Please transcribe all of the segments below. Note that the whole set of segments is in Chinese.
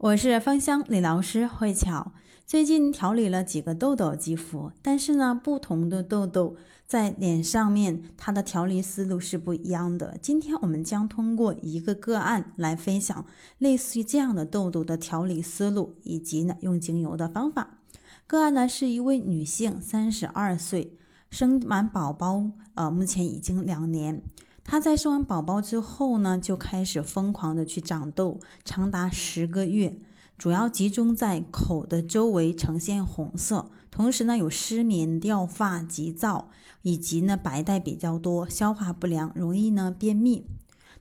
我是芳香理疗师慧巧，最近调理了几个痘痘肌肤，但是呢，不同的痘痘在脸上面，它的调理思路是不一样的。今天我们将通过一个个案来分享类似于这样的痘痘的调理思路，以及呢用精油的方法。个案呢是一位女性，三十二岁，生完宝宝，呃，目前已经两年。她在生完宝宝之后呢，就开始疯狂的去长痘，长达十个月，主要集中在口的周围呈现红色，同时呢有失眠、掉发、急躁，以及呢白带比较多，消化不良，容易呢便秘。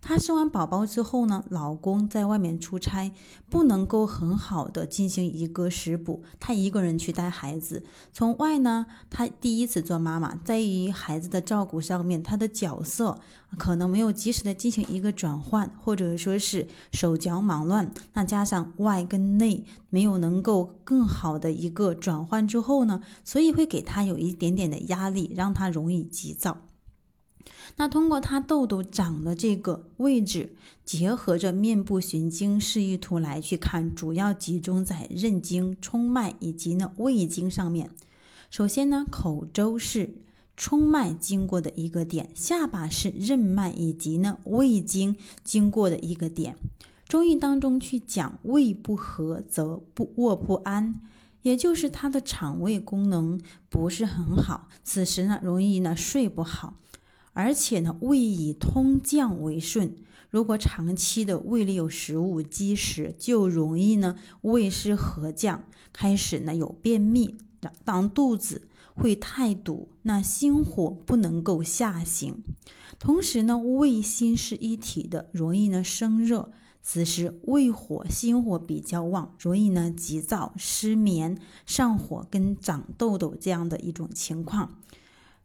她生完宝宝之后呢，老公在外面出差，不能够很好的进行一个食补，她一个人去带孩子。从外呢，她第一次做妈妈，在于孩子的照顾上面，她的角色可能没有及时的进行一个转换，或者说是手脚忙乱。那加上外跟内没有能够更好的一个转换之后呢，所以会给她有一点点的压力，让她容易急躁。那通过它痘痘长的这个位置，结合着面部循经示意图来去看，主要集中在任经、冲脉以及呢胃经上面。首先呢，口周是冲脉经过的一个点，下巴是任脉以及呢胃经经过的一个点。中医当中去讲，胃不和则不卧不安，也就是他的肠胃功能不是很好，此时呢容易呢睡不好。而且呢，胃以通降为顺。如果长期的胃里有食物积食，就容易呢胃湿合降，开始呢有便秘。当肚子会太堵，那心火不能够下行。同时呢，胃心是一体的，容易呢生热。此时胃火、心火比较旺，容易呢急躁、失眠、上火跟长痘痘这样的一种情况。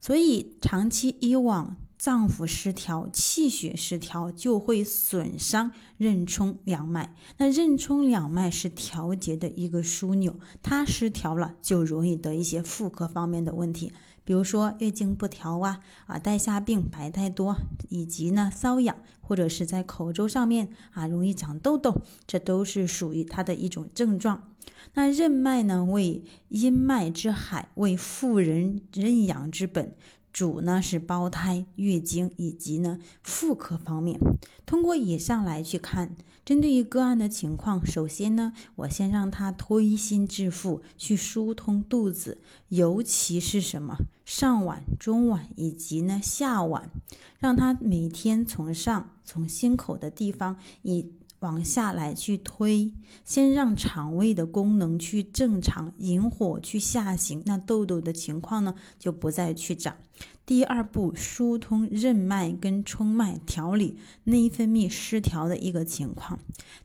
所以长期以往。脏腑失调、气血失调，就会损伤任冲两脉。那任冲两脉是调节的一个枢纽，它失调了，就容易得一些妇科方面的问题，比如说月经不调啊、啊带下病、白带多，以及呢瘙痒，或者是在口周上面啊容易长痘痘，这都是属于它的一种症状。那任脉呢，为阴脉之海，为妇人任养之本。主呢是胞胎、月经以及呢妇科方面。通过以上来去看，针对于个案的情况，首先呢，我先让他推心置腹，去疏通肚子，尤其是什么上脘、中脘以及呢下脘，让他每天从上从心口的地方以。往下来去推，先让肠胃的功能去正常，引火去下行，那痘痘的情况呢就不再去长。第二步，疏通任脉跟冲脉，调理内分泌失调的一个情况。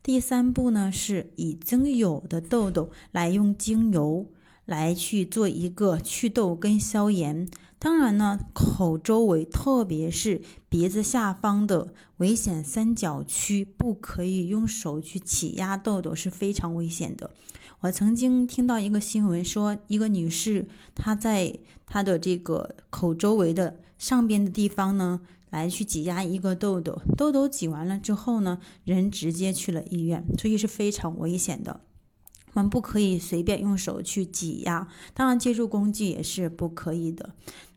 第三步呢，是已经有的痘痘来用精油。来去做一个祛痘跟消炎，当然呢，口周围特别是鼻子下方的危险三角区，不可以用手去挤压痘痘，是非常危险的。我曾经听到一个新闻说，一个女士她在她的这个口周围的上边的地方呢，来去挤压一个痘痘，痘痘挤完了之后呢，人直接去了医院，所以是非常危险的。我们不可以随便用手去挤压，当然借助工具也是不可以的。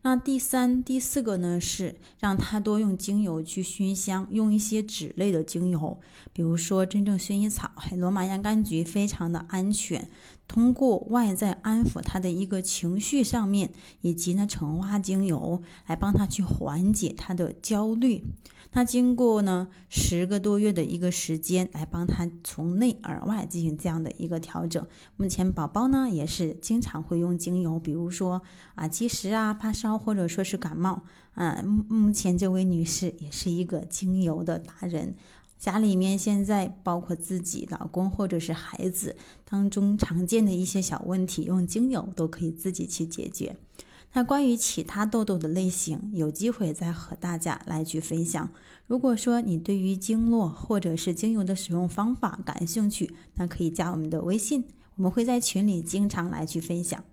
那第三、第四个呢，是让他多用精油去熏香，用一些脂类的精油，比如说真正薰衣草、罗马洋甘菊，非常的安全。通过外在安抚他的一个情绪上面，以及呢橙花精油来帮他去缓解他的焦虑。那经过呢十个多月的一个时间，来帮他从内而外进行这样的一个调整。目前宝宝呢也是经常会用精油，比如说啊积食啊发烧或者说是感冒。嗯，目前这位女士也是一个精油的达人。家里面现在包括自己、老公或者是孩子当中常见的一些小问题，用精油都可以自己去解决。那关于其他痘痘的类型，有机会再和大家来去分享。如果说你对于经络或者是精油的使用方法感兴趣，那可以加我们的微信，我们会在群里经常来去分享。